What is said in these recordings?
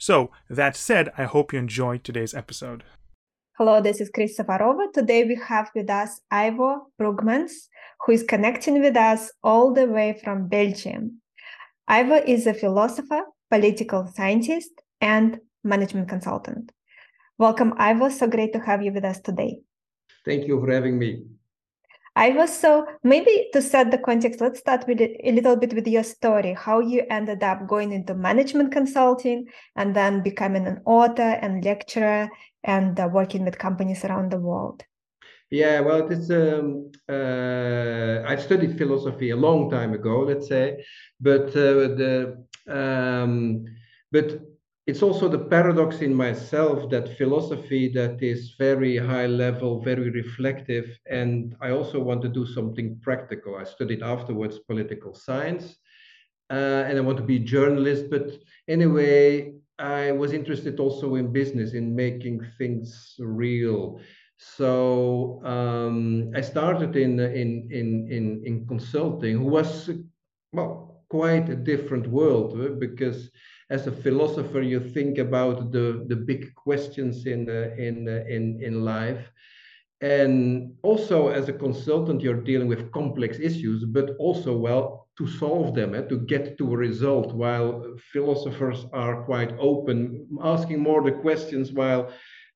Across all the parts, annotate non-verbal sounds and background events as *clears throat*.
So, that said, I hope you enjoyed today's episode. Hello, this is Kris Safarova. Today we have with us Ivo Brughmans, who is connecting with us all the way from Belgium. Ivo is a philosopher, political scientist, and management consultant. Welcome, Ivo. So great to have you with us today. Thank you for having me. I was so maybe to set the context, let's start with a little bit with your story, how you ended up going into management consulting and then becoming an author and lecturer and uh, working with companies around the world. Yeah, well, it's um, uh, I studied philosophy a long time ago, let's say, but uh, the um, but it's also the paradox in myself that philosophy that is very high level very reflective and i also want to do something practical. I studied afterwards political science uh, and i want to be a journalist but anyway i was interested also in business in making things real. So um, i started in, in in in in consulting who was well quite a different world uh, because as a philosopher, you think about the, the big questions in, uh, in, uh, in, in life. And also as a consultant, you're dealing with complex issues, but also, well, to solve them, eh, to get to a result, while philosophers are quite open, asking more the questions while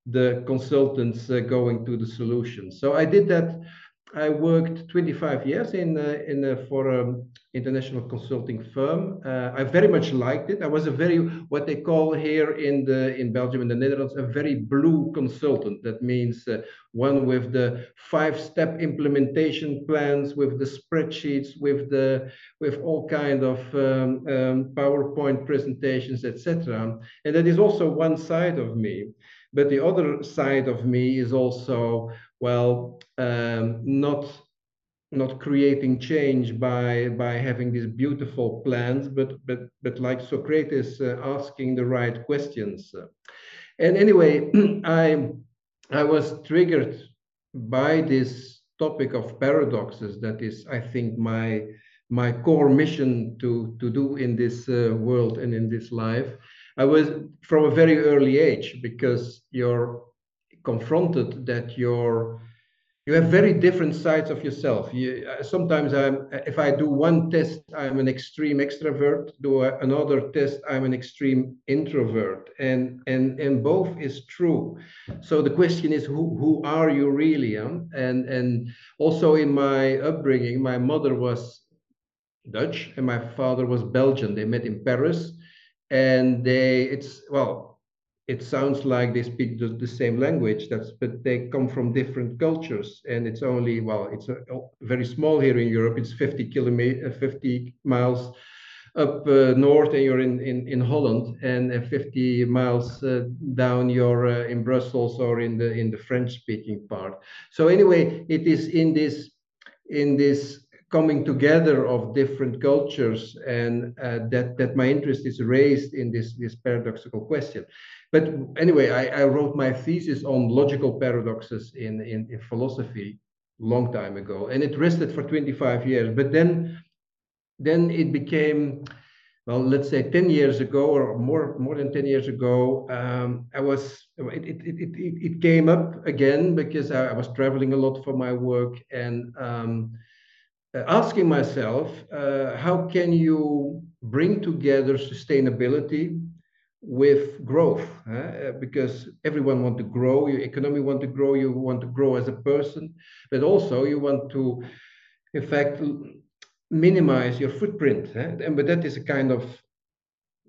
the consultants uh, going to the solution. So I did that I worked 25 years in uh, in for an international consulting firm. Uh, I very much liked it. I was a very what they call here in the in Belgium and the Netherlands a very blue consultant. That means uh, one with the five-step implementation plans, with the spreadsheets, with the with all kind of um, um, PowerPoint presentations, etc. And that is also one side of me. But the other side of me is also well, um, not not creating change by by having these beautiful plans, but but but like Socrates, uh, asking the right questions. And anyway, *clears throat* I I was triggered by this topic of paradoxes. That is, I think, my my core mission to to do in this uh, world and in this life. I was from a very early age because you're confronted that you're you have very different sides of yourself. You, uh, sometimes I'm, if I do one test, I'm an extreme extrovert. Do another test, I'm an extreme introvert, and and and both is true. So the question is, who who are you really? Huh? And and also in my upbringing, my mother was Dutch and my father was Belgian. They met in Paris, and they it's well it sounds like they speak the, the, same language that's but they come from different cultures and it's only well it's a, a very small here in europe it's 50 kilometer uh, 50 miles up uh, north and you're in, in, in holland and uh, 50 miles uh, down you're uh, in brussels or in the in the french speaking part. So anyway it is in this in this coming together of different cultures and uh, that that my interest is raised in this this paradoxical question but anyway, I, I, wrote my thesis on logical paradoxes in, in, in philosophy long time ago, and it rested for 25 years. But then, then it became, well, let's say 10 years ago or more, more than 10 years ago, um, I was, it, it, it, it, came up again because I, I, was traveling a lot for my work and um, uh, asking myself, uh, how can you bring together sustainability with growth because everyone want to grow your economy want to grow you want to grow as a person but also you want to in fact minimize your footprint uh, and but that is a kind of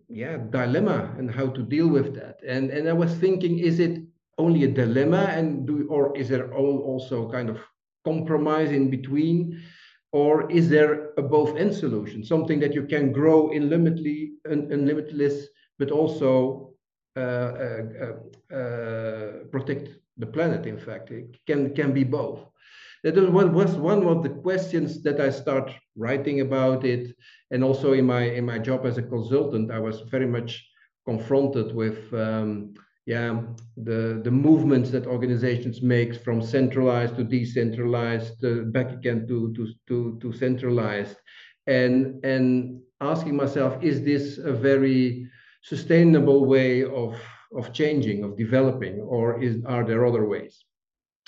yeah dilemma and how to deal with that. And and i was thinking is it only a dilemma and do or is there all also kind of compromise in between? Or is there a both end solution something that you can grow in limitly un, unlimitless but also uh, uh, uh, protect the planet. In fact, it can can be both. That was one of the questions that I start writing about it, and also in my in my job as a consultant, I was very much confronted with um, yeah the the movements that organizations make from centralized to decentralized uh, back again to to to to centralized and and asking myself is this a very sustainable way of of changing of developing or is are there other ways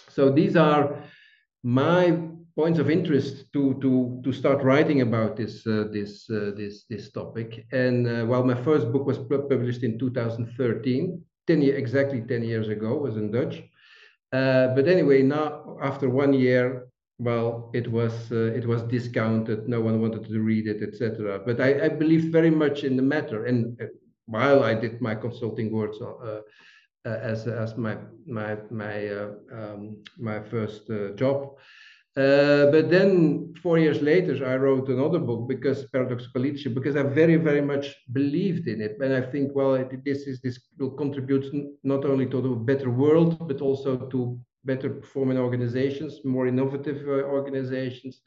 so these are my points of interest to to to start writing about this uh, this uh, this this topic and uh, while my first book was published in 2013 10 year, exactly 10 years ago was in dutch uh, but anyway now after one year well, it was uh, it was discounted. No one wanted to read it, etc. But I, I believed very much in the matter, and uh, while I did my consulting work uh, uh, as as my my my uh, um, my first uh, job. but then four years later, I wrote another book because paradoxical leadership, because I very very much believed in it, and I think well, it, this is this will contribute not only to a better world, but also to better performing organizations, more innovative uh, organizations.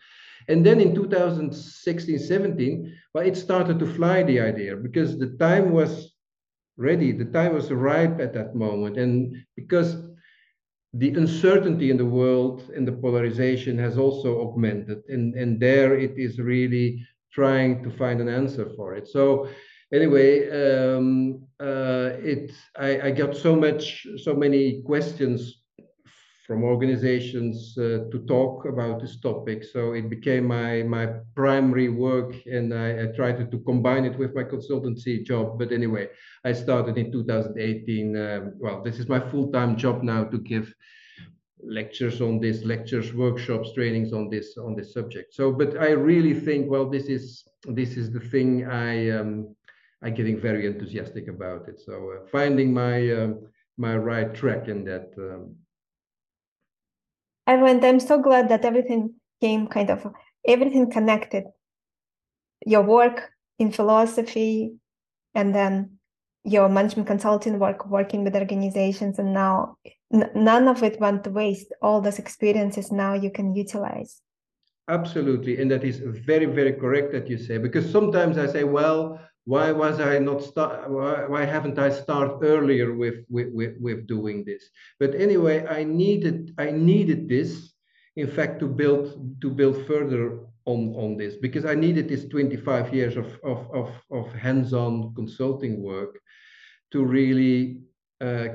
And then in 2016, 17, well, it started to fly the idea because the time was ready, the time was ripe at that moment. And because the uncertainty in the world and the polarization has also augmented, and, and there it is really trying to find an answer for it. So anyway, um, uh, it I, I got so much, so many questions from organizations uh, to talk about this topic. So it became my my primary work, and I, I, tried to, to combine it with my consultancy job. But anyway, I started in 2018. Um, well, this is my full-time job now to give lectures on this, lectures, workshops, trainings on this on this subject. So, but I really think, well, this is this is the thing I um, I'm getting very enthusiastic about it. So uh, finding my um, my right track in that um, and I'm so glad that everything came kind of everything connected. Your work in philosophy, and then your management consulting work, working with organizations, and now none of it went to waste. All those experiences now you can utilize. Absolutely, and that is very, very correct that you say because sometimes I say, well, why was I not start? Why, why haven't I started earlier with, with, with with doing this? But anyway, I needed I needed this, in fact, to build to build further on on this because I needed this 25 years of of of, of hands-on consulting work to really uh,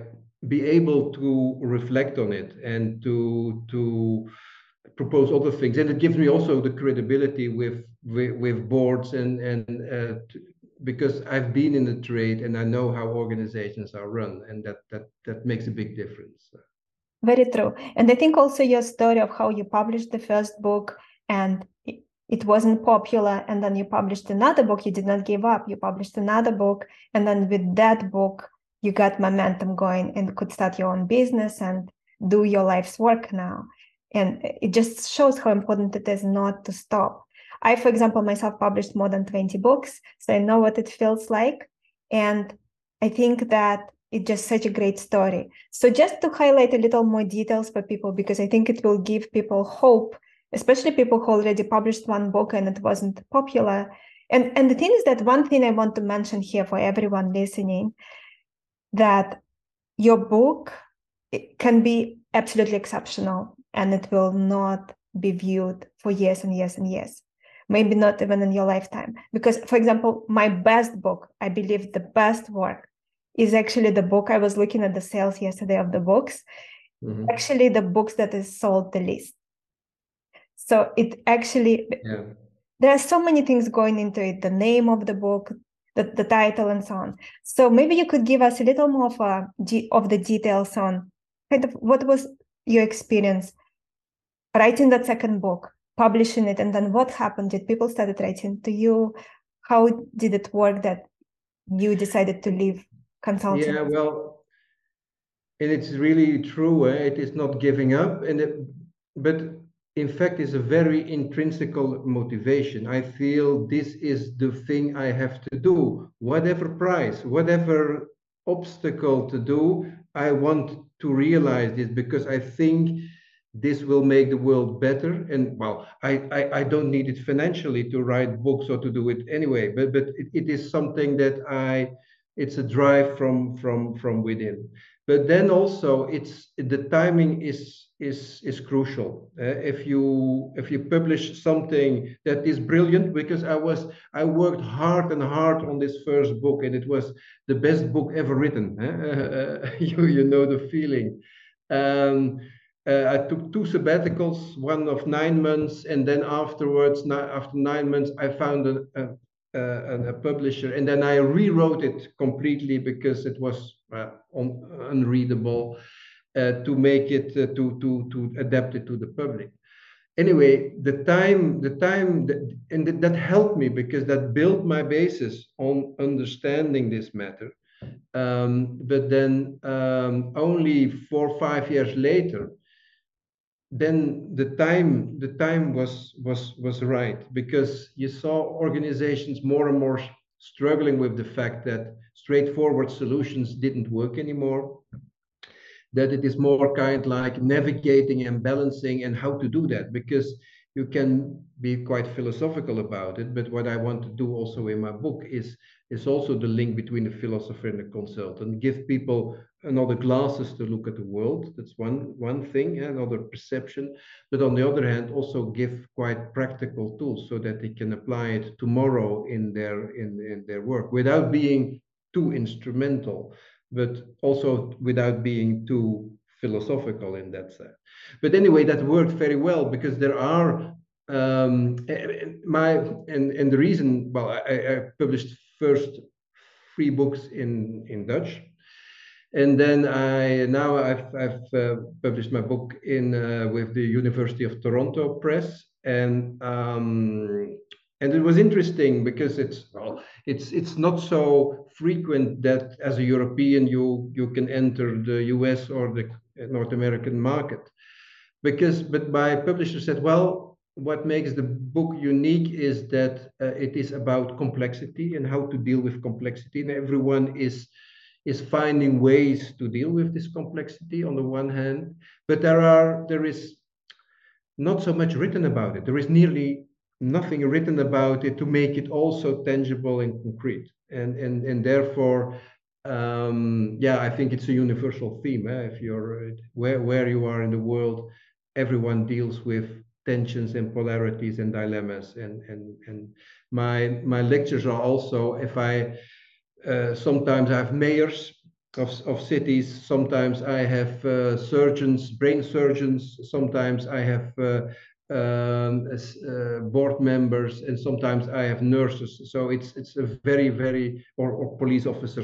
be able to reflect on it and to to propose other things and it gives me also the credibility with with, with boards and and uh, because I've been in the trade and I know how organizations are run, and that that that makes a big difference. Very true, and I think also your story of how you published the first book and it wasn't popular, and then you published another book. You did not give up. You published another book, and then with that book, you got momentum going and could start your own business and do your life's work now. And it just shows how important it is not to stop I, for example, myself published more than 20 books, so I know what it feels like. And I think that it's just such a great story. So, just to highlight a little more details for people, because I think it will give people hope, especially people who already published one book and it wasn't popular. And, and the thing is that one thing I want to mention here for everyone listening that your book can be absolutely exceptional and it will not be viewed for years and years and years maybe not even in your lifetime. Because, for example, my best book, I believe the best work is actually the book. I was looking at the sales yesterday of the books, mm-hmm. actually, the books that is sold the least. So it actually, yeah. there are so many things going into it the name of the book, the, the title, and so on. So maybe you could give us a little more of, a, of the details on kind of what was your experience writing that second book publishing it and then what happened? Did people started writing to you? How did it work that you decided to leave consulting? Yeah well and it's really true eh? it is not giving up and it, but in fact it's a very intrinsical motivation. I feel this is the thing i have to do. Whatever price whatever obstacle to do i want to realize this because I think this will make the world better. And well, I, I, I don't need it financially to write books or to do it anyway, but but it, it is something that I it's a drive from from from within. But then also it's the timing is is is crucial. Uh, if you if you publish something that is brilliant, because I was I worked hard and hard on this first book, and it was the best book ever written. Uh, *laughs* you you know the feeling. Um, uh, I took two sabbaticals, one of nine months, and then afterwards, after nine months, I found a, a, a, publisher, and then I rewrote it completely because it was uh, un, unreadable uh, to make it uh, to to to adapt it to the public. Anyway, the time, the time, that, and that helped me because that built my basis on understanding this matter. Um, but then um, only four or five years later, then the time the time was was was right because you saw organizations more and more struggling with the fact that straightforward solutions didn't work anymore that it is more kind like navigating and balancing and how to do that because you can be quite philosophical about it. But what i want to do also in my book is is also the link between the philosopher and the consultant. Give people another glasses to look at the world that's one one thing eh, another perception. But on the other hand also give quite practical tools so that they can apply it tomorrow in their in, in their work without being too instrumental but also without being too philosophical in that sense. But anyway that worked very well because there are um, eh, eh, my and and the reason well I, I published first three books in in Dutch, and then I now I've I've uh, published my book in uh, with the University of Toronto Press, and um, and it was interesting because it's well, it's it's not so frequent that as a European you you can enter the US or the North American market, because but my publisher said well what makes the book unique is that uh, it is about complexity and how to deal with complexity. And everyone is is finding ways to deal with this complexity on the one hand but there are there is not so much written about it. There is nearly nothing written about it to make it also tangible and concrete. And and and therefore um, yeah i think it's a universal theme eh? if you're where where you are in the world everyone deals with tensions and polarities and dilemmas. And and and my my lectures are also if i uh, sometimes i have mayors of, of cities sometimes i have uh, surgeons brain surgeons sometimes i have uh, um, uh, board members and sometimes i have nurses. So it's it's a very very or, or police officers.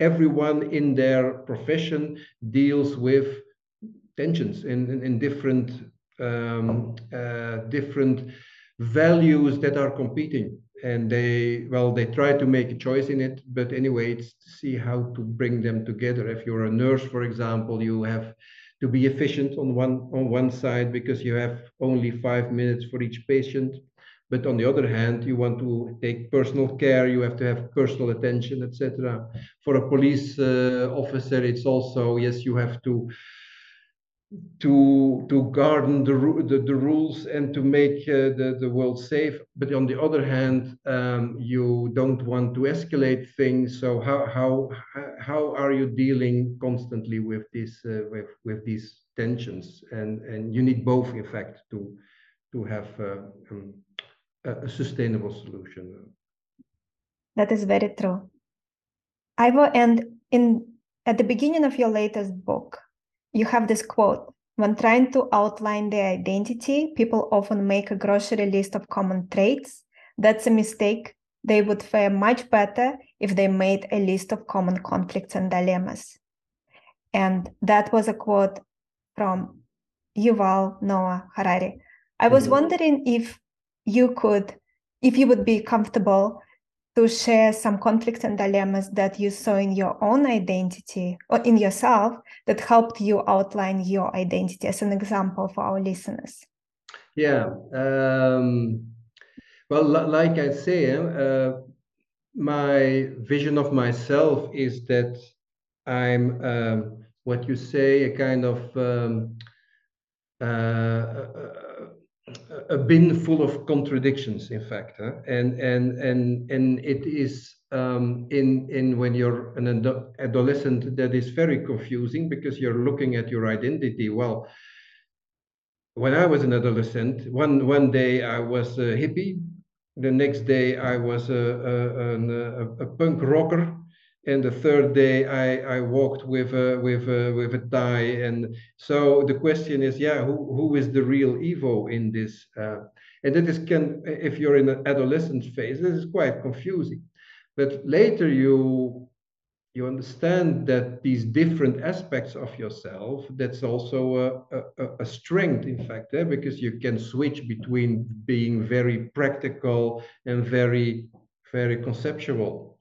Everyone in their profession deals with tensions in, in, in different um, uh, different values that are competing. And they well they try to make a choice in it but anyway it's to see how to bring them together. If you're a nurse for example you have to be efficient on one on one side because you have only five minutes for each patient. But on the other hand you want to take personal care you have to have personal attention etc for a police uh, officer it's also yes you have to to to garden the, the, the rules and to make uh, the the world safe. But on the other hand um, you don't want to escalate things. So how how how are you dealing constantly with this uh, with with these tensions? And and you need both in fact to to have uh, um, a sustainable solution. That is very true. Ivo and in at the beginning of your latest book you have this quote when trying to outline their identity, people often make a grocery list of common traits. That's a mistake. They would fare much better if they made a list of common conflicts and dilemmas. And that was a quote from Yuval Noah Harari. I was mm-hmm. wondering if you could, if you would be comfortable to share some conflicts and dilemmas that you saw in your own identity or in yourself that helped you outline your identity as an example for our listeners. Yeah um, well like i say uh, my vision of myself is that i'm um, what you say, a kind of um, uh, a, bin full of contradictions, in fact, huh? and and and and it is um, in in when you're an adolescent that is very confusing because you're looking at your identity. Well, when I was an adolescent, one one day I was a hippie, the next day I was a, a, a, a punk rocker, and the third day I, I walked with a with a with a tie. And so the question is, yeah, who who is the real Ivo in this? Uh, and that is can if you're in an adolescent phase, this is quite confusing. But later you you understand that these different aspects of yourself that's also a, a, a strength in fact eh? because you can switch between being very practical and very very conceptual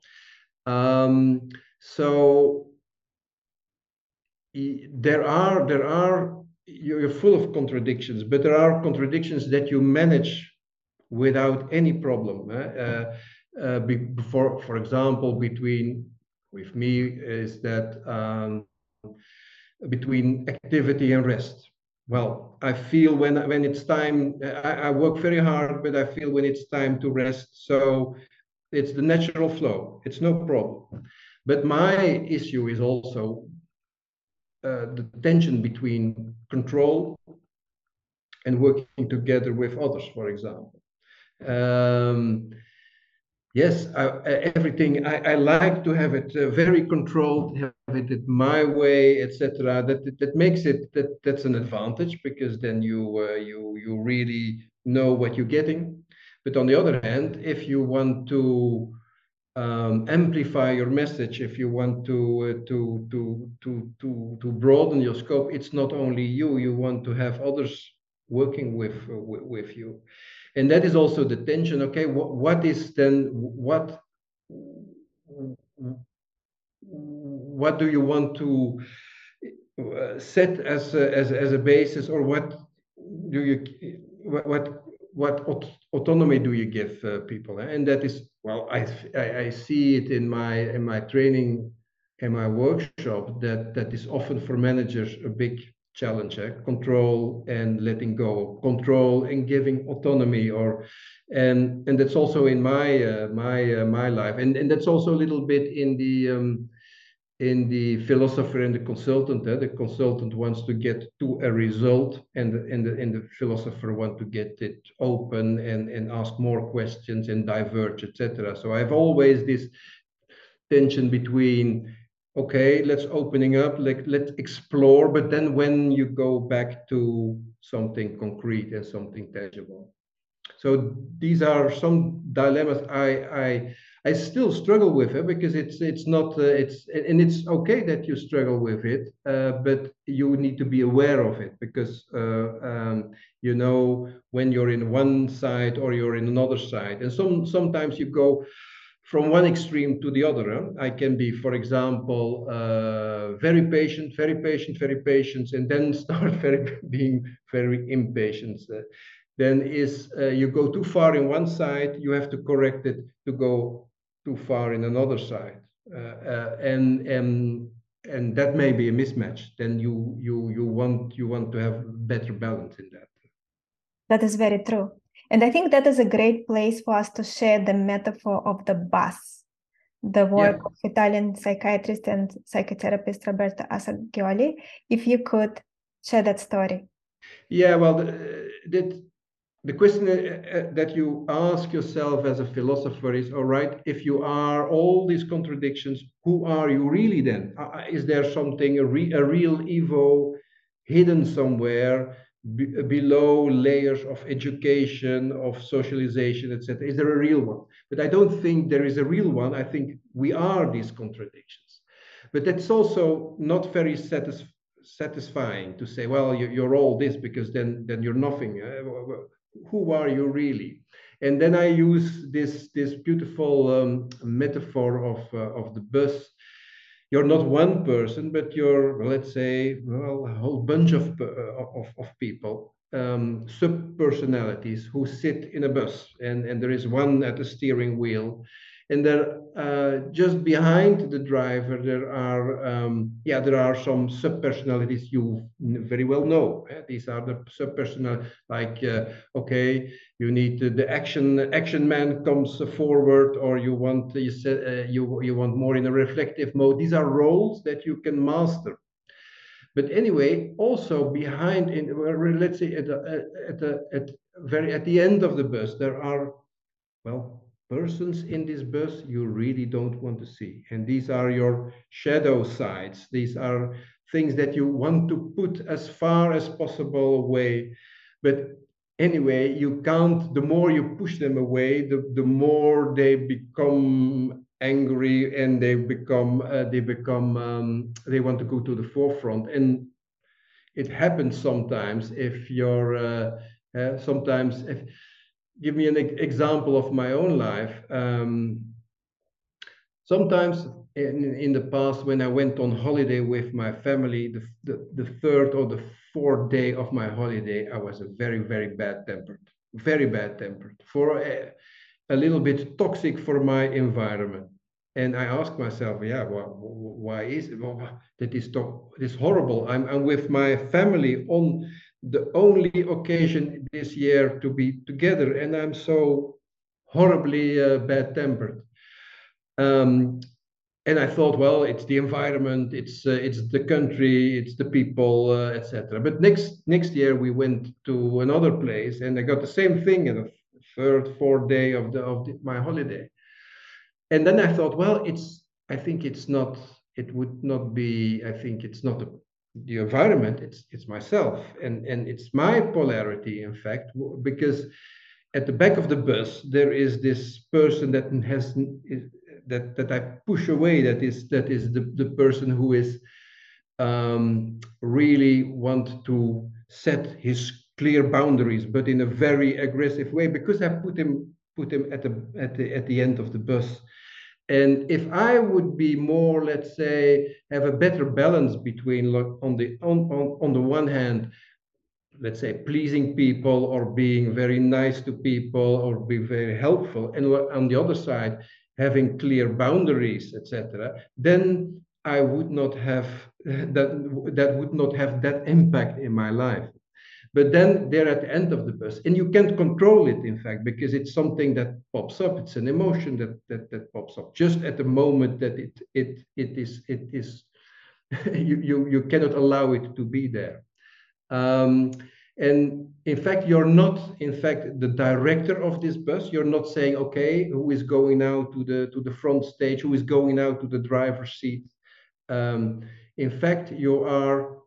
um, so there are there are you're full of contradictions but there are contradictions that you manage without any problem eh? uh, uh, before for example between with me is that um, between activity and rest. Well, I feel when when it's time, I, I, work very hard, but I feel when it's time to rest. So it's the natural flow. It's no problem. But my issue is also uh, the tension between control and working together with others, for example. Um, yes, I, everything I, I, like to have it uh, very controlled, have it my way, etc. That that makes it that that's an advantage because then you uh, you you really know what you're getting. But on the other hand, if you want to um, amplify your message, if you want to uh, to to to to to broaden your scope, it's not only you. You want to have others working with uh, with, you and that is also the tension okay what, what is then what what do you want to uh, set as a, as, as a basis or what do you what what, autonomy do you give uh, people and that is well I, I, I see it in my in my training in my workshop that that is often for managers a big challenge eh? control and letting go control and giving autonomy or and and that's also in my uh, my uh, my life and and that's also a little bit in the um, in the philosopher and the consultant eh? the consultant wants to get to a result and the, and the, and the philosopher want to get it open and and ask more questions and diverge etc so i've always this tension between okay, let's opening up, let, let's explore. But then when you go back to something concrete and something tangible. So these are some dilemmas I I I still struggle with it because it's it's not uh, it's and it's okay that you struggle with it, uh, but you need to be aware of it because uh, um, you know when you're in one side or you're in another side, and some sometimes you go from one extreme to the other. I can be, for example, uh, very patient, very patient, very patient, and then *laughs* start very being very impatient. Uh, then is uh, you go too far in one side, you have to correct it to go too far in another side, uh, uh, and and and that may be a mismatch. Then you you you want you want to have better balance in that. That is very true. And I think that is a great place for us to share the metaphor of the bus, the work yeah. of Italian psychiatrist and psychotherapist Roberto Assagioli. If you could share that story. Yeah, well, that, the question uh, uh, that you ask yourself as a philosopher is all right, if you are all these contradictions, who are you really then? Uh, is there something, a, re, a real Ivo hidden somewhere? below layers of education, of socialization, etc. Is there a real one? But I don't think there is a real one. I think we are these contradictions. But that's also not very satis satisfying to say, well, you're all this because then, then you're nothing. Who are you really? And then I use this, this beautiful um, metaphor of, uh, of the bus you're not one person, but you're, let's say, well, a whole bunch of, uh, of, of people, um, sub personalities who sit in a bus, and, and there is one at the steering wheel. And there uh, just behind the driver there are um, yeah there are some subpersonalities you very well know eh? these are the subpersonal like uh, okay you need the action action man comes forward or you want you, uh, you you want more in a reflective mode these are roles that you can master but anyway also behind in let's say at the, at at very at the end of the bus there are well persons in this bus you really don't want to see. And these are your shadow sides. These are things that you want to put as far as possible away. But anyway, you can't, the more you push them away, the, the more they become angry and they become, uh, they become, um, they want to go to the forefront. And it happens sometimes if you're, uh, uh, sometimes if, give me an example of my own life. Um, sometimes in, in the past, when I went on holiday with my family, the, the, the third or the fourth day of my holiday, I was a very, very bad tempered, very bad tempered, for a, a little bit toxic for my environment. And I asked myself, yeah, well, why is it? Well, that is this horrible. I'm, I'm with my family on the only occasion this year to be together, and I'm so horribly uh, bad tempered. Um, and I thought, well, it's the environment, it's uh, it's the country, it's the people, uh, etc. But next next year we went to another place, and I got the same thing in the third, fourth day of the of the, my holiday. And then I thought, well, it's I think it's not it would not be I think it's not a the environment it's it's myself. And and it's my polarity in fact because at the back of the bus there is this person that has that that I push away that is that is the, the person who is um, really want to set his clear boundaries but in a very aggressive way because I put him put him at the at the at the end of the bus and if I would be more, let's say, have a better balance between on the on, on, on the one hand, let's say pleasing people or being very nice to people or be very helpful, and on the other side, having clear boundaries, etc., then I would not have *laughs* that that would not have that impact in my life but then they're at the end of the bus and you can't control it in fact because it's something that pops up. It's an emotion that that, that pops up just at the moment that it it it is it is *laughs* you, you you cannot allow it to be there. Um, and in fact you're not in fact the director of this bus. You're not saying okay who is going now to the to the front stage? Who is going now to the driver's seat? Um, in fact you are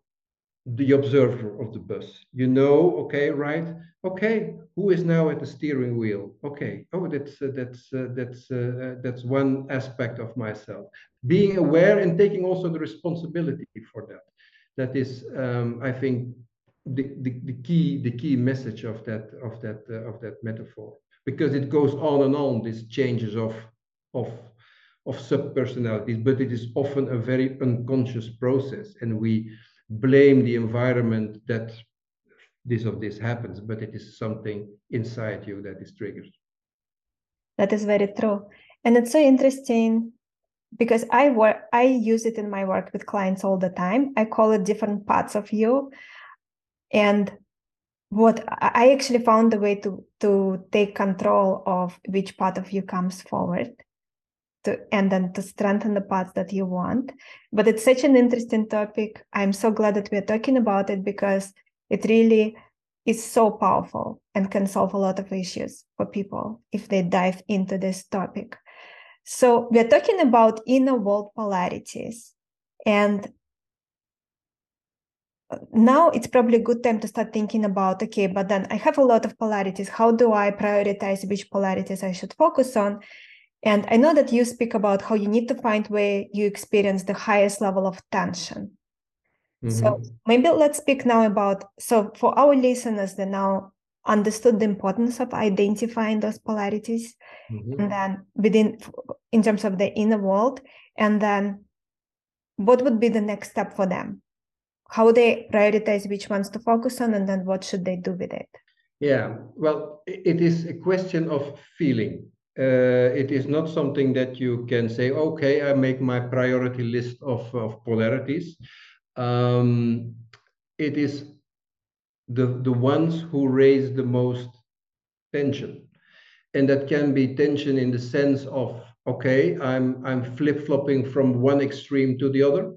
the observer of the bus. You know, okay, right? Okay, who is now at the steering wheel? Okay, oh, that's uh, that's uh, that's uh, that's one aspect of myself. Being aware and taking also the responsibility for that. That is, um, I think, the, the, the key the key message of that of that uh, of that metaphor because it goes on and on. These changes of of of subpersonalities, but it is often a very unconscious process, and we blame the environment that this or this happens, but it is something inside you that is triggered. That is very true. And it's so interesting because I work I use it in my work with clients all the time. I call it different parts of you. And what I actually found a way to to take control of which part of you comes forward to, and then to strengthen the parts that you want. But it's such an interesting topic. I'm so glad that we're talking about it because it really is so powerful and can solve a lot of issues for people if they dive into this topic. So we're talking about inner world polarities. And uh, now it's probably a good time to start thinking about okay but then i have a lot of polarities how do i prioritize which polarities i should focus on and I know that you speak about how you need to find where you experience the highest level of tension. Mm-hmm. So maybe let's speak now about so for our listeners that now understood the importance of identifying those polarities mm-hmm. and then within in terms of the inner world and then what would be the next step for them how they prioritize which ones to focus on and then what should they do with it yeah well it is a question of feeling uh, it is not something that you can say, okay, I make my priority list of, of polarities. Um, it is the, the ones who raise the most tension. And that can be tension in the sense of, okay, I'm, I'm flip-flopping from one extreme to the other.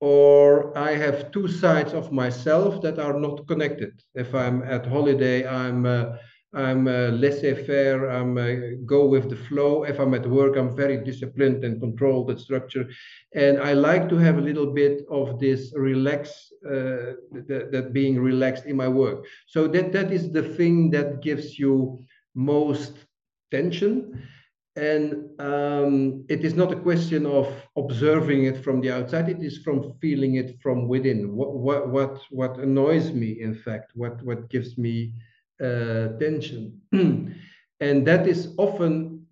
Or I have two sides of myself that are not connected. If I'm at holiday, I'm uh, I'm uh, laissez-faire. I'm uh, go with the flow. If I'm at work, I'm very disciplined and controlled and structured. And I like to have a little bit of this relax, uh, that, that being relaxed in my work. So that that is the thing that gives you most tension. And um, it is not a question of observing it from the outside. It is from feeling it from within. What what what what annoys me, in fact, what what gives me tension. *clears throat* and that is often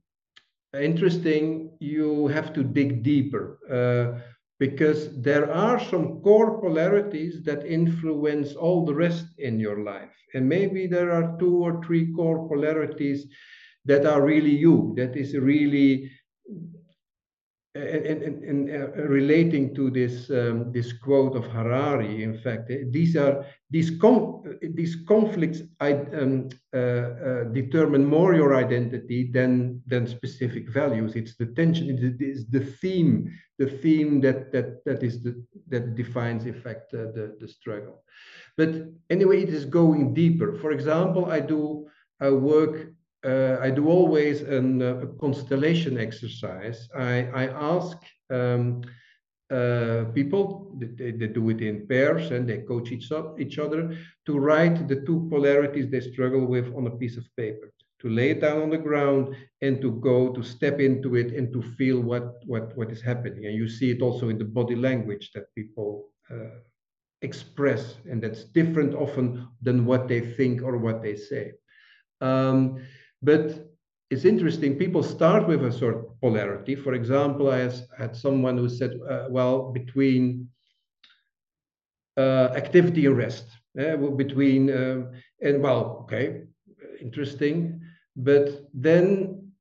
interesting. You have to dig deeper uh, because there are some core polarities that influence all the rest in your life. And maybe there are two or three core polarities that are really you, that is really and, and, and uh, relating to this um, this quote of Harari, in fact, eh, these are these com these conflicts um, uh, uh, determine more your identity than than specific values. It's the tension. It is the theme, the theme that that that is the that defines, in fact, uh, the the struggle. But anyway, it is going deeper. For example, I do I work uh, I do always an, uh, a constellation exercise. I, I ask um, uh, people, they, they, do it in pairs and they coach each, each other to write the two polarities they struggle with on a piece of paper, to lay it down on the ground and to go to step into it and to feel what, what, what is happening. And you see it also in the body language that people uh, express, and that's different often than what they think or what they say. Um, but it's interesting, people start with a sort of polarity. For example, I had someone who said, uh, well, between uh, activity and rest, uh, between, um, and well, okay, interesting. But then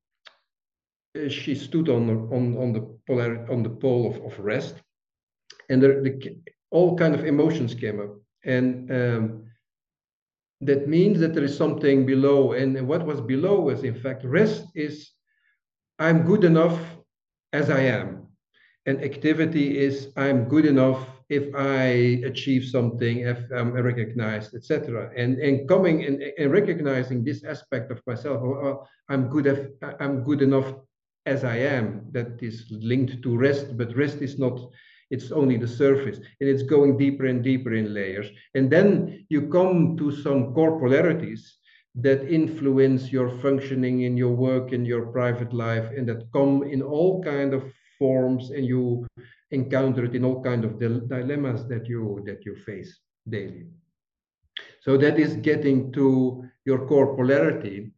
uh, she stood on, on, on the polar, on the pole of, of rest and the, all kind of emotions came up. And um, that means that there is something below. And what was below was, in fact, rest is I'm good enough as I am. And activity is I'm good enough if I achieve something, if I'm recognized, etc. And and coming and, and recognizing this aspect of myself, oh, oh, I'm good if I'm good enough as I am. That is linked to rest, but rest is not it's only the surface and it's going deeper and deeper in layers. And then you come to some core polarities that influence your functioning in your work in your private life and that come in all kind of forms and you encounter it in all kind of dilemmas that you that you face daily. So that is getting to your core polarity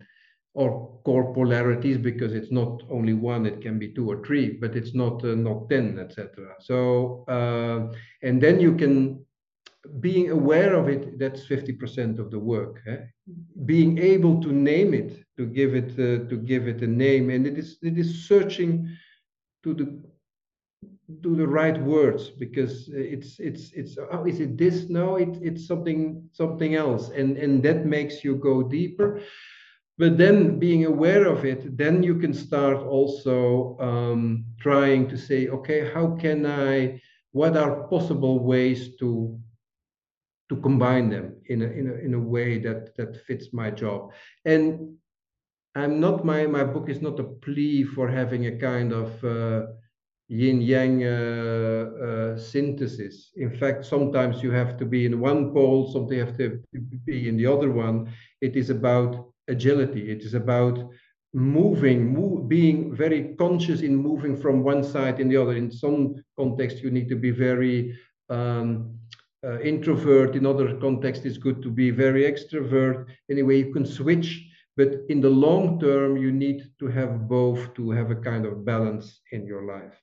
or core polarities because it's not only one it can be two or three but it's not uh, not 10 etc so uh, and then you can being aware of it that's 50% of the work eh? being able to name it to give it uh, to give it a name and it is it is searching to the to the right words because it's it's it's oh is it this? No it, it's something something else and and that makes you go deeper but then being aware of it then you can start also um, trying to say okay how can i what are possible ways to to combine them in a, in a, in a way that that fits my job and i'm not my my book is not a plea for having a kind of uh, yin yang uh, uh, synthesis. In fact, sometimes you have to be in one pole, sometimes you have to be in the other one. It is about agility. It is about moving, move, being very conscious in moving from one side in the other. In some context, you need to be very um, uh, introvert. In other context, it's good to be very extrovert. Anyway, you can switch, but in the long term, you need to have both to have a kind of balance in your life.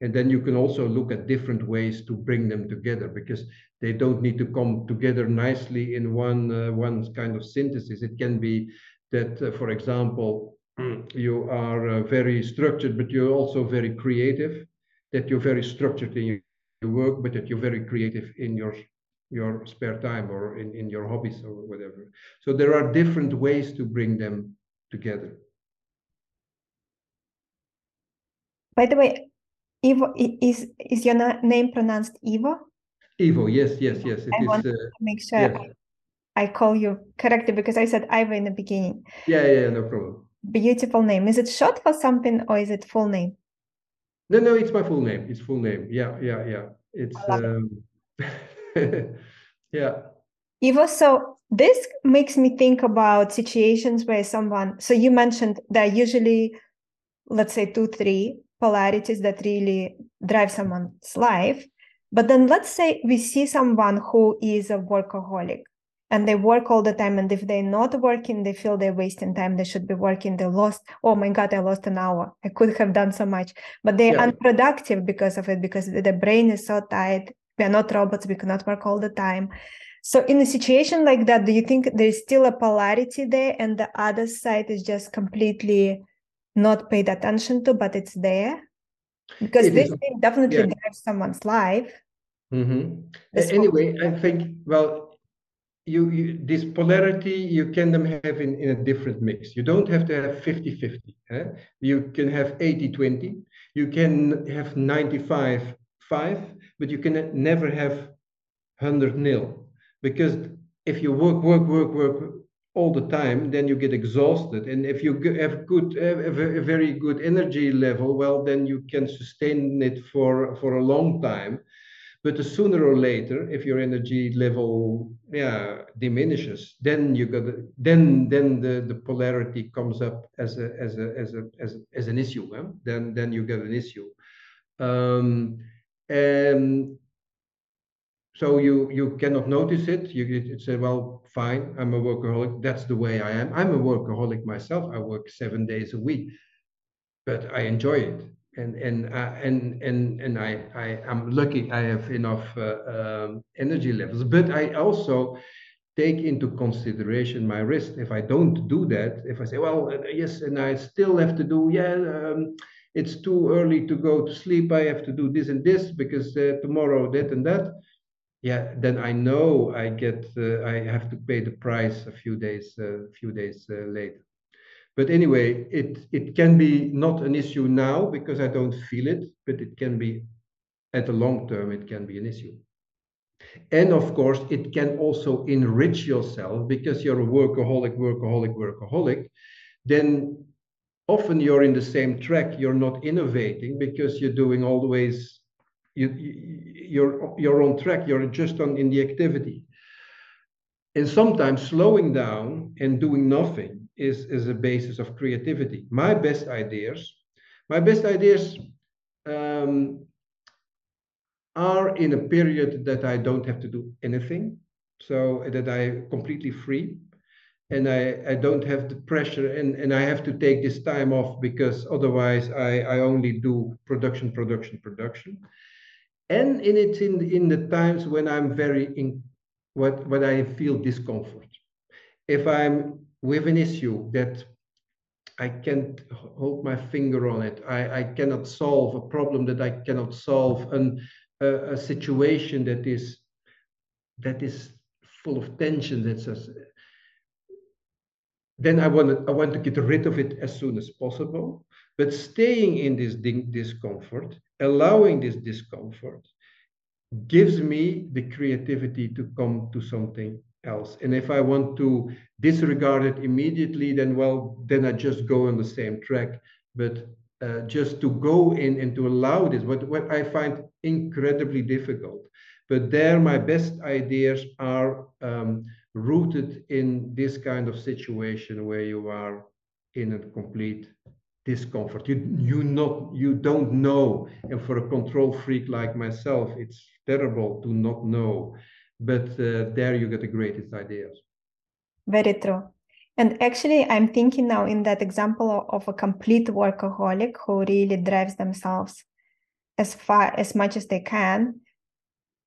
And then you can also look at different ways to bring them together because they don't need to come together nicely in one uh, one kind of synthesis. It can be that, uh, for example, *clears throat* you are uh, very structured, but you're also very creative. That you're very structured in your work, but that you're very creative in your your spare time or in, in your hobbies or whatever. So there are different ways to bring them together. By the way, Ivo is is your name pronounced Ivo? Ivo, yes, yes, yes. It I is, want uh, to make sure yes. I, I, call you correctly because I said Ivo in the beginning. Yeah, yeah, no problem. Beautiful name. Is it short for something or is it full name? No, no, it's my full name. It's full name. Yeah, yeah, yeah. It's um, it. *laughs* yeah. Ivo, so this makes me think about situations where someone so you mentioned that usually let's say two, three polarities that really drive someone's life. But then let's say we see someone who is a workaholic and they work all the time. And if they're not working, they feel they're wasting time. They should be working. They lost, oh my God, I lost an hour. I could have done so much. But they're yeah. unproductive because of it, because the brain is so tight. We are not robots. We cannot work all the time. So in a situation like that, do you think there's still a polarity there and the other side is just completely not paid attention to, but it's there? Because it this thing definitely yeah. drives someone's life. Mm-hmm. Anyway, I think, well, you, you, this polarity you can them have in, in a different mix. You don't have to have 50-50. Eh? You can have 80-20. You can have 95-5, but you can never have 100 nil. Because if you work, work, work, work all the time, then you get exhausted. And if you have good, have a very good energy level, well, then you can sustain it for for a long time. But the sooner or later, if your energy level, yeah, diminishes, then you got then then the, the polarity comes up as a as a as a as, as an issue. Then then you get an issue. Um, and so you you cannot notice it. You, you say, well, fine, I'm a workaholic. That's the way I am. I'm a workaholic myself. I work seven days a week, but I enjoy it, and and uh, and and and I I am lucky. I have enough uh, um, energy levels, but I also take into consideration my risk. If I don't do that, if I say, well, uh, yes, and I still have to do, yeah. Um, it's too early to go to sleep. I have to do this and this because uh, tomorrow that and that yeah, then I know I get uh, I have to pay the price a few days a uh, few days uh, later. But anyway, it it can be not an issue now because I don't feel it, but it can be at the long term it can be an issue. And of course, it can also enrich yourself because you're a workaholic, workaholic, workaholic. Then often you're in the same track. You're not innovating because you're doing always you, you're you're on track you're just on in the activity. And sometimes slowing down and doing nothing is is a basis of creativity. My best ideas my best ideas um, are in a period that i don't have to do anything so that i completely free and I, I don't have the pressure and, and I have to take this time off because otherwise I, I only do production, production, production and in it in, in the times when I'm very in what when I feel discomfort. If I'm with an issue that I can't hold my finger on it, I, I cannot solve a problem that I cannot solve, and a, situation that is that is full of tension. That's just, then I want to, I want to get rid of it as soon as possible. But staying in this discomfort allowing this discomfort gives me the creativity to come to something else. And if I want to disregard it immediately, then well, then I just go on the same track. But uh, just to go in and to allow this, what, what I find incredibly difficult. But there, my best ideas are um, rooted in this kind of situation where you are in a complete discomfort. You you not you don't know, and for a control freak like myself, it's terrible to not know. But uh, there you get the greatest ideas. Very true. And actually, I'm thinking now in that example of a complete workaholic who really drives themselves as far as much as they can.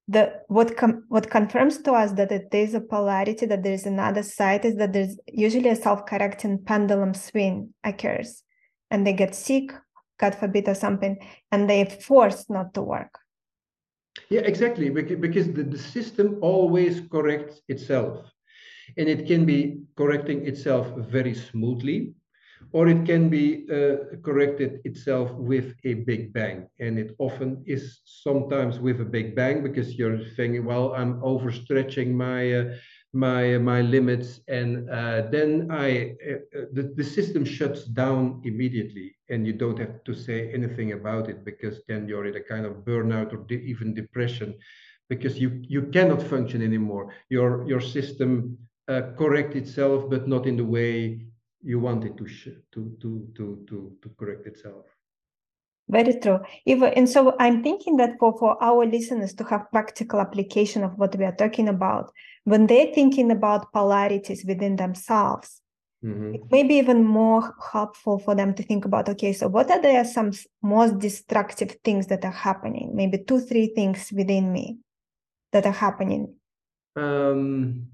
the what com- what confirms to us that it is a polarity that there is another side is that there's usually a self-correcting pendulum swing occurs and they get sick god forbid or something and they're forced not to work yeah exactly because the, the system always corrects itself and it can be correcting itself very smoothly or it can be uh, corrected itself with a big bang. And it often is sometimes with a big bang because you're thinking, well, I'm overstretching my uh, my my limits, and uh, then I uh, uh, the, the system shuts down immediately, and you don't have to say anything about it because then you're in a kind of burnout or de even depression because you you cannot function anymore. Your your system uh, correct itself, but not in the way you want it to to to to to to correct itself very true Ivo, and so i'm thinking that for for our listeners to have practical application of what we are talking about when they're thinking about polarities within themselves mm-hmm. it may be even more helpful for them to think about okay so what are there some most destructive things that are happening maybe two three things within me that are happening um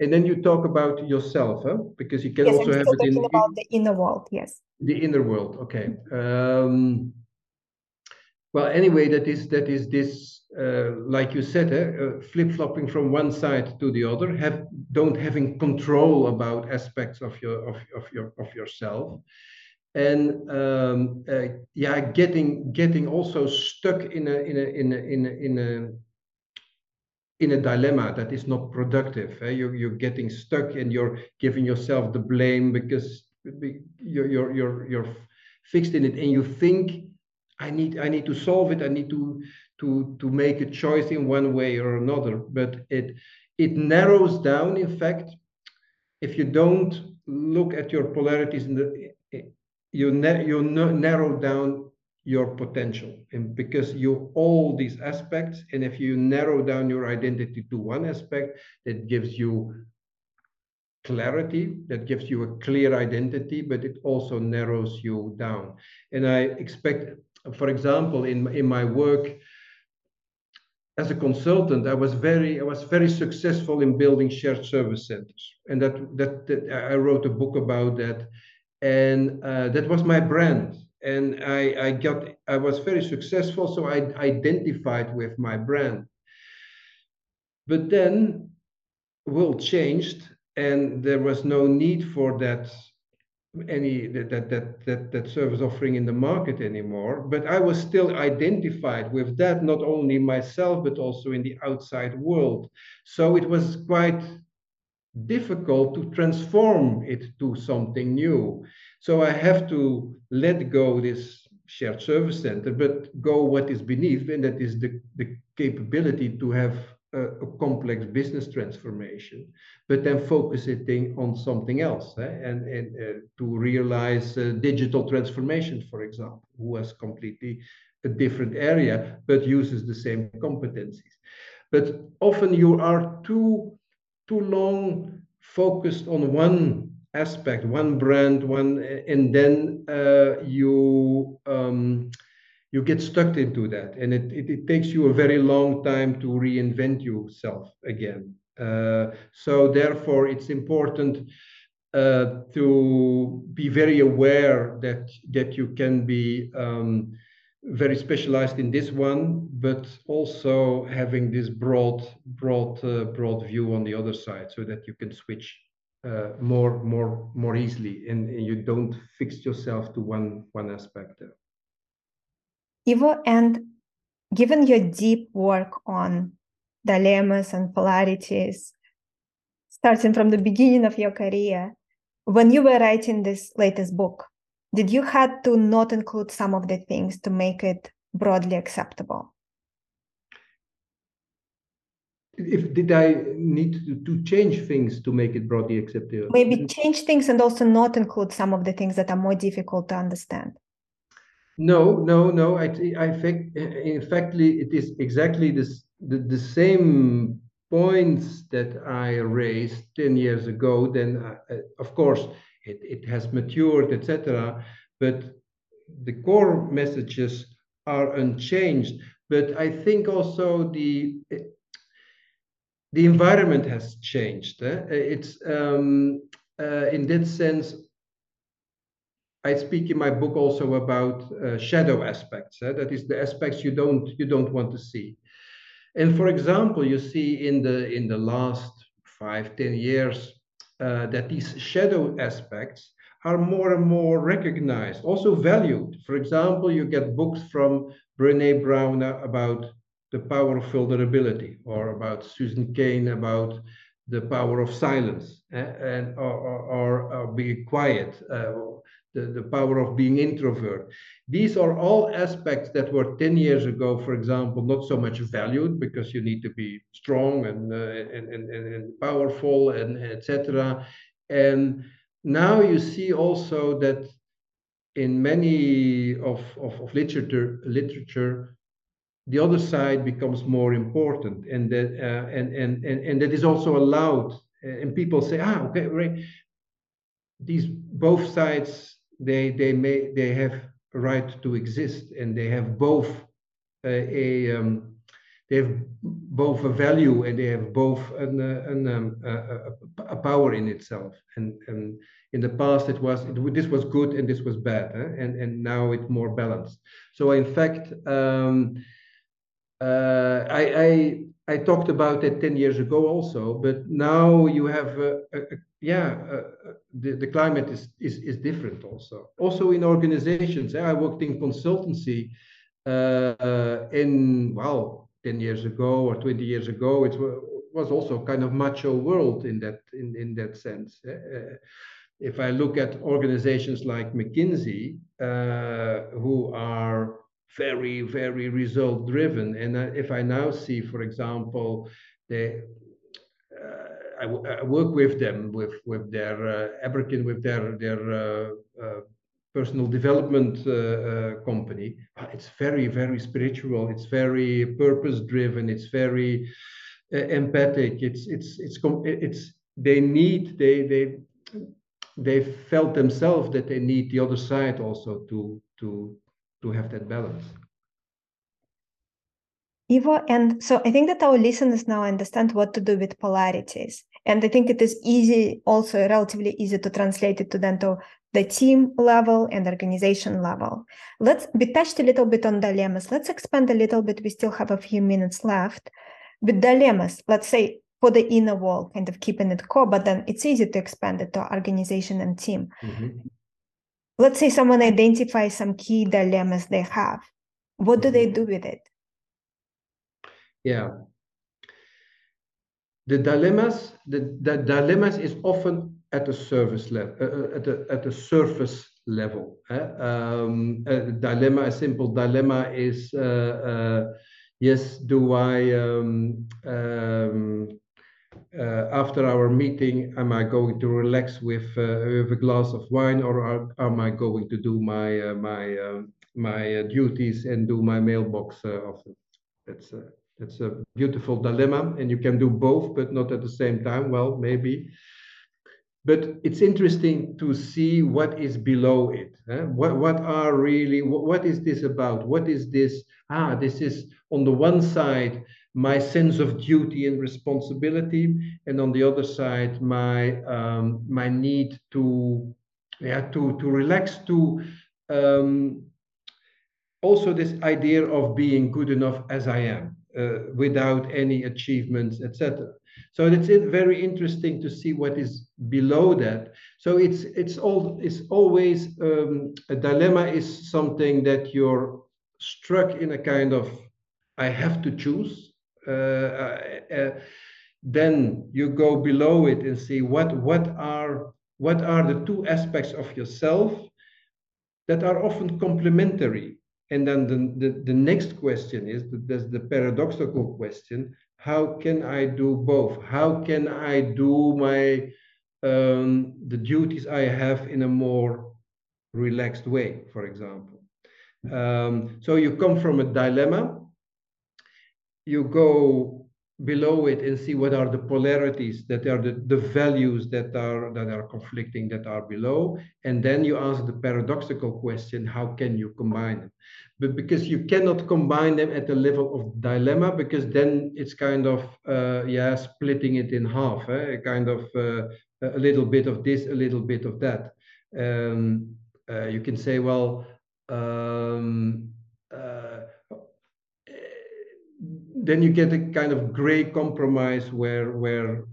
and then you talk about yourself, huh? because you can yes, also I'm have it in about the inner world. Yes. The inner world. Okay. Um, well, anyway, that is that is this, uh, like you said, eh, uh, flip flopping from one side to the other. Have don't having control about aspects of your of, of your of yourself, and um, uh, yeah, getting getting also stuck in a in a in a in a, in a in a dilemma that is not productive. Eh? You're, you're getting stuck and you're giving yourself the blame because you're, you're, you're, you're fixed in it and you think, I need, I need to solve it. I need to, to, to make a choice in one way or another. But it, it narrows down, in fact, if you don't look at your polarities in the, you, you narrow down your potential and because you all these aspects and if you narrow down your identity to one aspect that gives you clarity that gives you a clear identity but it also narrows you down. And i expect for example in in my work as a consultant i was very i was very successful in building shared service centers. And that that, that i wrote a book about that. And uh, that was my brand. And I, I got I was very successful, so I identified with my brand. But then world changed, and there was no need for that any that that that that service offering in the market anymore. But I was still identified with that, not only myself but also in the outside world. So it was quite difficult to transform it to something new. So I have to let go this shared service center, but go what is beneath, and that is the, the capability to have a, complex business transformation, but then focus it on something else, eh? and, and uh, to realize uh, digital transformation, for example, who has completely a different area, but uses the same competencies. But often you are too too long focused on one aspect, one brand, one, and then uh, you um, you get stuck into that, and it, it, it takes you a very long time to reinvent yourself again. Uh, so therefore, it's important uh, to be very aware that that you can be um, very specialized in this one, but also having this broad broad uh, broad view on the other side, so that you can switch uh, more more more easily and, and, you don't fix yourself to one one aspect there. Ivo, and given your deep work on dilemmas and polarities, starting from the beginning of your career, when you were writing this latest book, did you had to not include some of the things to make it broadly acceptable? if did I need to, to change things to make it broadly acceptable? Maybe change things and also not include some of the things that are more difficult to understand. No, no, no. I, I think, in fact, it is exactly this, the, the same points that I raised 10 years ago. Then, uh, of course, it, it has matured, etc. But the core messages are unchanged but I think also the the environment has changed. Eh? It's um, uh, in that sense. I speak in my book also about uh, shadow aspects. Eh? That is the aspects you don't you don't want to see. And for example, you see in the in the last five ten years uh, that these shadow aspects are more and more recognized, also valued. For example, you get books from Brene Brown about the power of vulnerability, or about Susan Cain about the power of silence, eh? and or, or, or, being quiet, uh, the, the power of being introvert. These are all aspects that were 10 years ago, for example, not so much valued because you need to be strong and, uh, and, and, and, powerful and etc. And now you see also that in many of, of, of literature, literature, the other side becomes more important and that uh, and, and, and and that is also allowed and people say ah okay right these both sides they they may they have a right to exist and they have both a, a um, they have both a value and they have both an, uh, an um, a, a, power in itself. And and in the past it was it, this was good and this was bad and and now it's more balanced. So in fact um, uh, I, I I talked about it 10 years ago also, but now you have, uh, yeah, uh, the, the climate is, is, is different also. Also in organizations, I worked in consultancy uh, in, well, 10 years ago or 20 years ago, it was also kind of macho world in that, in, in that sense. Uh, if I look at organizations like McKinsey, who are very, very result driven. And if I now see, for example, they, uh, I, work with them with with their uh, Aberkyn, with their their uh, uh, personal development uh, company. It's very, very spiritual. It's very purpose driven. It's very empathic. It's it's it's it's they need they they they felt themselves that they need the other side also to to to have that balance. Ivo, and so I think that our listeners now understand what to do with polarities. And I think it is easy, also relatively easy to translate it to then to the team level and organization level. Let's be touched a little bit on dilemmas. Let's expand a little bit. We still have a few minutes left. With dilemmas, let's say for the inner wall, kind of keeping it core, but then it's easy to expand it to organization and team. Mm-hmm let's say someone identifies some key dilemmas they have what do they mm-hmm. do with it yeah the dilemmas the, the dilemmas is often at the service level uh, uh, at the at the surface level eh? um, a dilemma a simple dilemma is uh, uh, yes do i um, um, after our meeting, am I going to relax with, uh, with a glass of wine, or are, am I going to do my uh, my um, my duties and do my mailbox often? That's that's a beautiful dilemma, and you can do both, but not at the same time. Well, maybe. But it's interesting to see what is below it. Eh? What what are really what, what is this about? What is this? Ah, this is on the one side my sense of duty and responsibility, and on the other side, my um, my need to yeah to to relax to um, also this idea of being good enough as I am uh, without any achievements, etc. So it's very interesting to see what is below that. So it's it's all it's always um, a dilemma is something that you're struck in a kind of I have to choose then you go below it and see what what are what are the two aspects of yourself that are often complementary. And then the, the, the next question is there's the paradoxical question how can i do both? How can i do my um, the duties i have in a more relaxed way for example? Um, so you come from a dilemma you go below it and see what are the polarities that are the, the values that are that are conflicting that are below and then you ask the paradoxical question how can you combine them but because you cannot combine them at the level of dilemma, because then it's kind of uh, yeah splitting it in half, eh? kind of uh, a little bit of this, a little bit of that. Um, uh, you can say, well. Um, uh, then you get a kind of gray compromise where where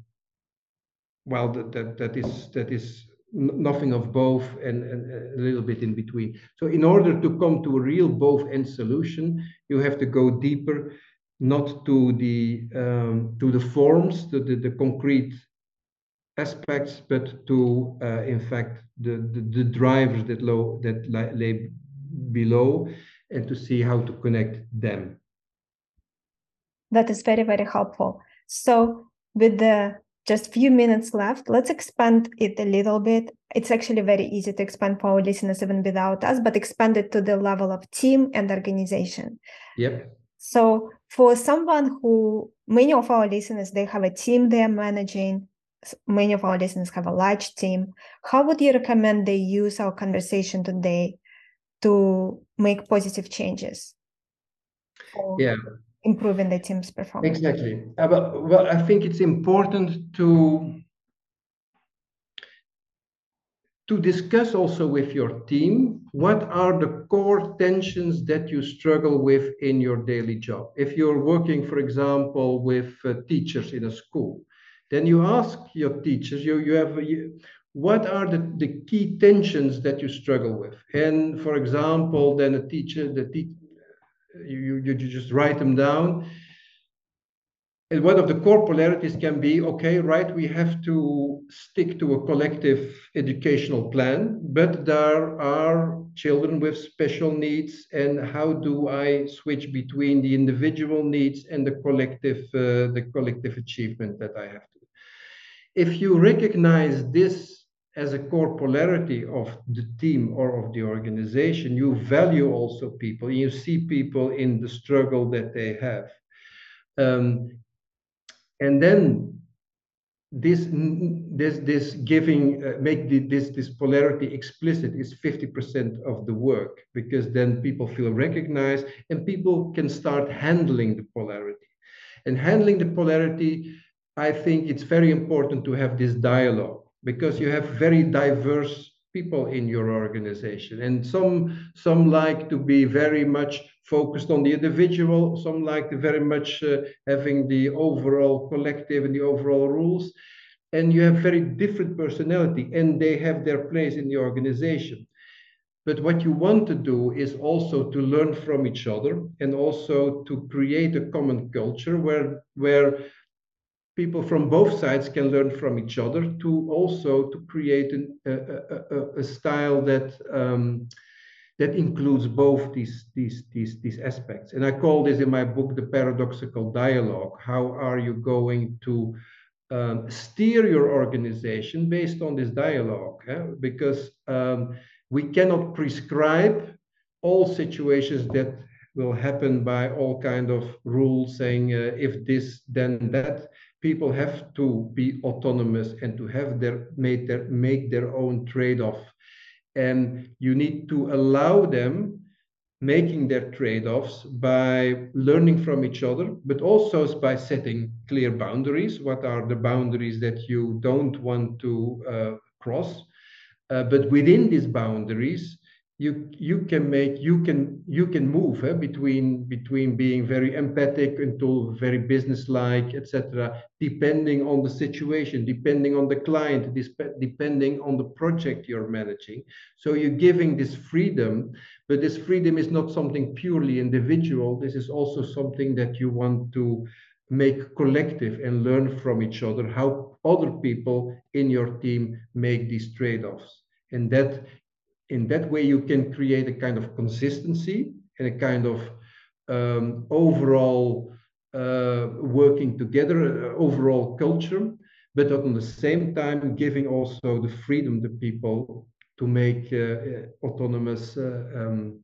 well that that, that is that is nothing of both and, and, a little bit in between. So in order to come to a real both end solution you have to go deeper not to the um, to the forms to the, the concrete aspects but to uh, in fact the, the, the drivers that low that lay below and to see how to connect them that is very, very helpful. So with the just few minutes left, let's expand it a little bit. It's actually very easy to expand for our listeners even without us, but expand it to the level of team and organization. Yep. So for someone who many of our listeners they have a team they're managing, many of our listeners have a large team. How would you recommend they use our conversation today to make positive changes? yeah improving the team's performance. Exactly. But, well, I think it's important to to discuss also with your team what are the core tensions that you struggle with in your daily job. If you're working, for example, with uh, teachers in a school, then you ask your teachers, you, you have, you, what are the, the key tensions that you struggle with? And for example, then a teacher, the teacher you, you, you just write them down. And one of the core polarities can be, okay, right, we have to stick to a collective educational plan, but there are children with special needs, and how do I switch between the individual needs and the collective, uh, the collective achievement that I have to? If you recognize this as a core polarity of the team or of the organization, you value also people. You see people in the struggle that they have. Um, and then this this this giving uh, make the, this this polarity explicit is 50% of the work because then people feel recognized and people can start handling the polarity and handling the polarity i think it's very important to have this dialogue because you have very diverse people in your organization. And some some like to be very much focused on the individual some like to very much uh, having the overall collective and the overall rules. And you have very different personality and they have their place in the organization. But what you want to do is also to learn from each other and also to create a common culture where where people from both sides can learn from each other to also to create an, a, a, a, style that um, that includes both these, these, these, these aspects. And I call this in my book the paradoxical dialogue. How are you going to um, steer your organization based on this dialogue? Eh? Because um, we cannot prescribe all situations that will happen by all kind of rules saying uh, if this then that people have to be autonomous and to have their make their make their own trade-off. And you need to allow them making their trade-offs by learning from each other but also by setting clear boundaries. What are the boundaries that you don't want to uh, cross? Uh, but within these boundaries you you can make you can you can move eh, between between being very empathic until very businesslike etc depending on the situation depending on the client depending on the project you're managing. So you're giving this freedom but this freedom is not something purely individual. This is also something that you want to make collective and learn from each other how other people in your team make these trade-offs. And that in that way you can create a kind of consistency and a kind of um, overall uh, working together, uh, overall culture, but at the same time giving also the freedom to people to make uh, uh autonomous uh, um,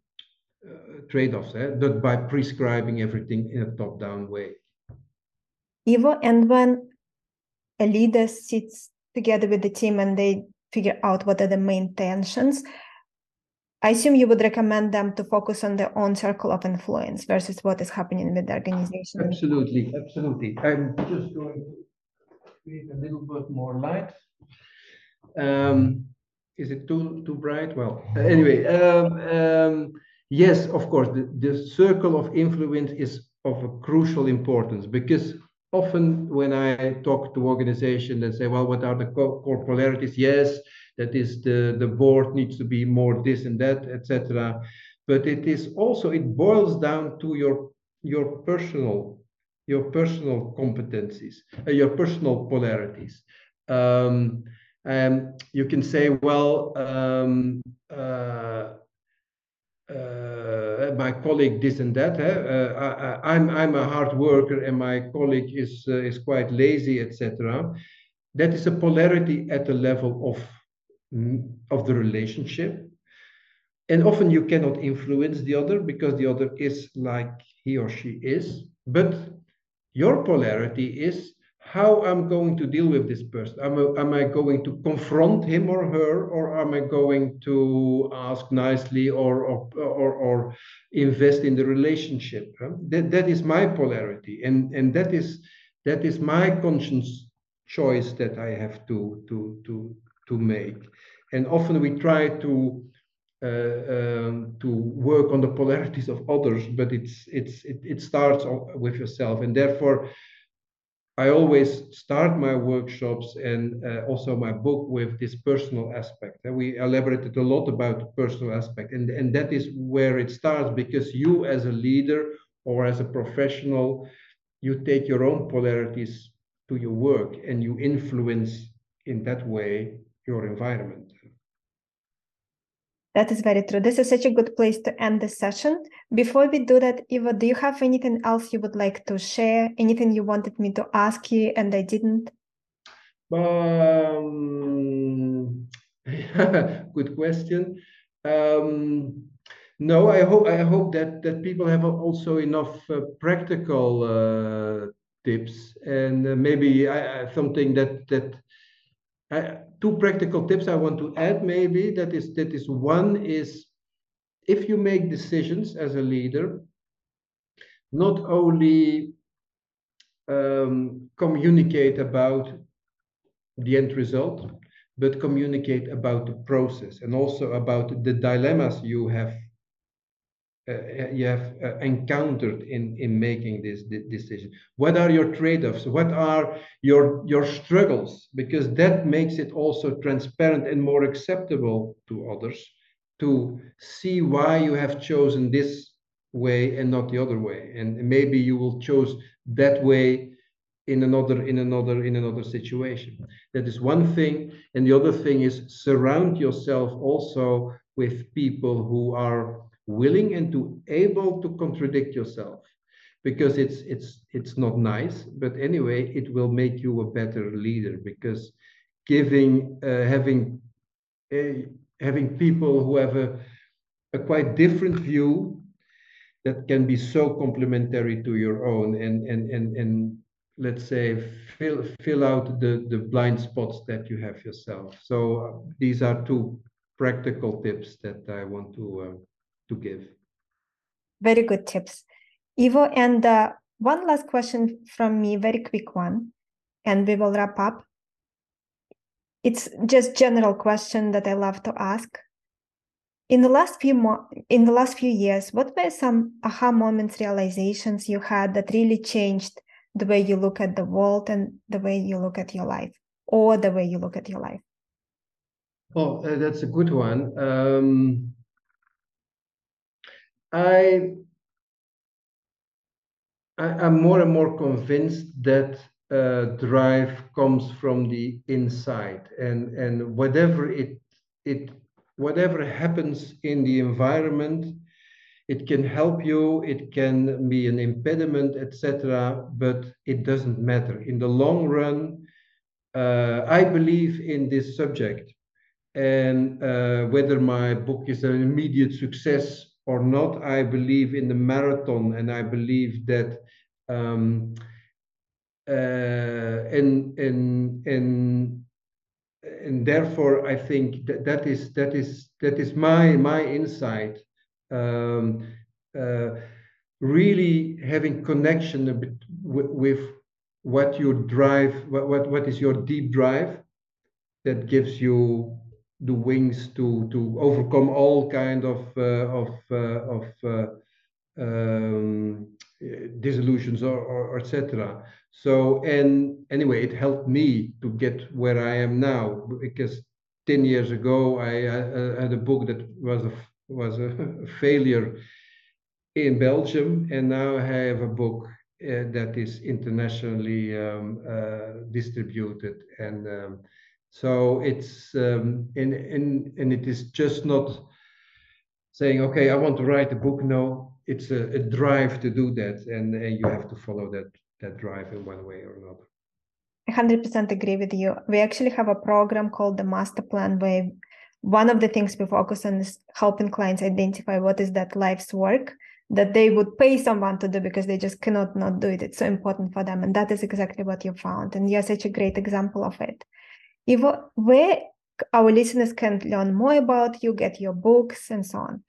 trade-offs, eh? but by prescribing everything in a top-down way. Ivo, and when a leader sits together with the team and they figure out what are the main tensions, I assume you would recommend them to focus on their own circle of influence versus what is happening with the organization. Absolutely, absolutely. I'm just going to create a little bit more light. Um, is it too too bright? Well, anyway, um, um, yes, of course, the, the circle of influence is of a crucial importance because often when I talk to organizations and say, well, what are the core polarities? Yes, that is the, the board needs to be more this and that, etc. But it is also, it boils down to your, your personal, your personal competencies, uh, your personal polarities. Um, and you can say, well, um, uh, uh, my colleague this and that. Uh, I, am I'm, I'm a hard worker and my colleague is uh, is quite lazy, etc. That is a polarity at the level of of the relationship, and often you cannot influence the other because the other is like he or she is. But your polarity is how I'm going to deal with this person. Am I, am I going to confront him or her, or am I going to ask nicely or or or, or invest in the relationship? That that is my polarity, and and that is that is my conscience choice that I have to to to to make. And often we try to uh, um, to work on the polarities of others, but it's it's it, it starts with yourself, and therefore I always start my workshops and uh, also my book with this personal aspect. And we elaborated a lot about the personal aspect, and, and that is where it starts because you, as a leader or as a professional, you take your own polarities to your work and you influence in that way your environment. That is very true. This is such a good place to end the session. Before we do that, Ivo, do you have anything else you would like to share? Anything you wanted me to ask you and I didn't? Um, *laughs* good question. Um, no, I hope I hope that that people have also enough uh, practical uh, tips and uh, maybe I, something that that two practical tips I want to add maybe that is that is one is if you make decisions as a leader, not only um, communicate about the end result, but communicate about the process and also about the dilemmas you have uh, you have uh, encountered in in making this, this decision? What are your trade-offs? What are your your struggles? Because that makes it also transparent and more acceptable to others to see why you have chosen this way and not the other way. And maybe you will choose that way in another in another in another situation. That is one thing. And the other thing is surround yourself also with people who are willing and to able to contradict yourself. Because it's it's it's not nice but anyway it will make you a better leader because giving uh, having uh, having people who have a, a quite different view that can be so complementary to your own and and and and let's say fill fill out the the blind spots that you have yourself. So uh, these are two practical tips that i want to uh, to give. Very good tips. Ivo, and uh, one last question from me, very quick one, and we will wrap up. It's just general question that I love to ask. In the last few mo- in the last few years, what were some aha moments, realizations you had that really changed the way you look at the world and the way you look at your life, or the way you look at your life? Oh, uh, that's a good one. Um, I, I am more and more convinced that uh, drive comes from the inside, and and whatever it it whatever happens in the environment, it can help you, it can be an impediment, etc. But it doesn't matter in the long run. Uh, I believe in this subject, and uh, whether my book is an immediate success or not, I believe in the marathon, and I believe that um, uh, in in in and therefore I think that, that is that is that is my my insight. Um, uh, really having connection a bit with, with what you drive, what, what what is your deep drive, that gives you the wings to to overcome all kind of uh, of uh, of uh, um, disillusions or, or, etc. So and anyway, it helped me to get where I am now because ten years ago I, I had a book that was a was a *laughs* failure in Belgium, and now I have a book uh, that is internationally um, uh, distributed, and um, so it's um, and and and it is just not saying, okay, I want to write a book. No, it's a, a drive to do that, and, and you have to follow that that drive in one way or another. I 100% agree with you. We actually have a program called the Master Plan where one of the things we focus on is helping clients identify what is that life's work that they would pay someone to do because they just cannot not do it. It's so important for them. And that is exactly what you found. And you're such a great example of it. Ivo, where our listeners can learn more about you, get your books, and so on?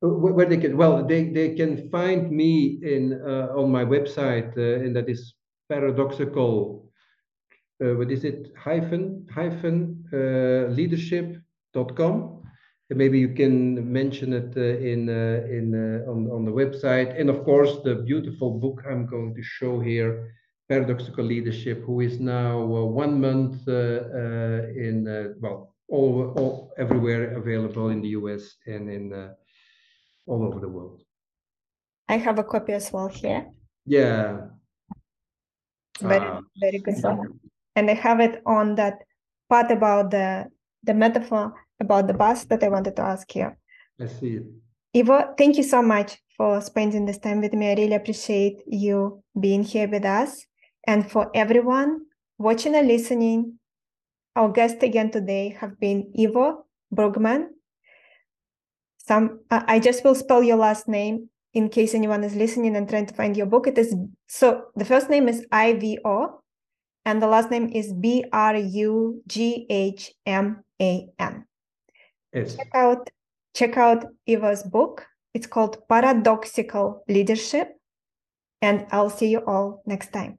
Where they can, well, they, they can find me in uh, on my website, uh, and that is paradoxical. Uh, what is it? Hyphen hyphen uh, leadership.com. And maybe you can mention it uh, in uh, in on on the website, and of course the beautiful book I'm going to show here paradoxical leadership, who is now uh, one month uh, uh, in well all, all everywhere available in the US and in all over the world. I have a copy as well here. Yeah. Very ah. very good one. And I have it on that part about the the metaphor about the bus that I wanted to ask you. I see it. Ivo, thank you so much for spending this time with me. I really appreciate you being here with us. And for everyone watching and listening, our guests again today have been Ivo Brugman. Some I just will spell your last name in case anyone is listening and trying to find your book. It is so the first name is I V O, and the last name is B R U G H M A N. Yes. Check out check out Ivo's book. It's called Paradoxical Leadership, and I'll see you all next time.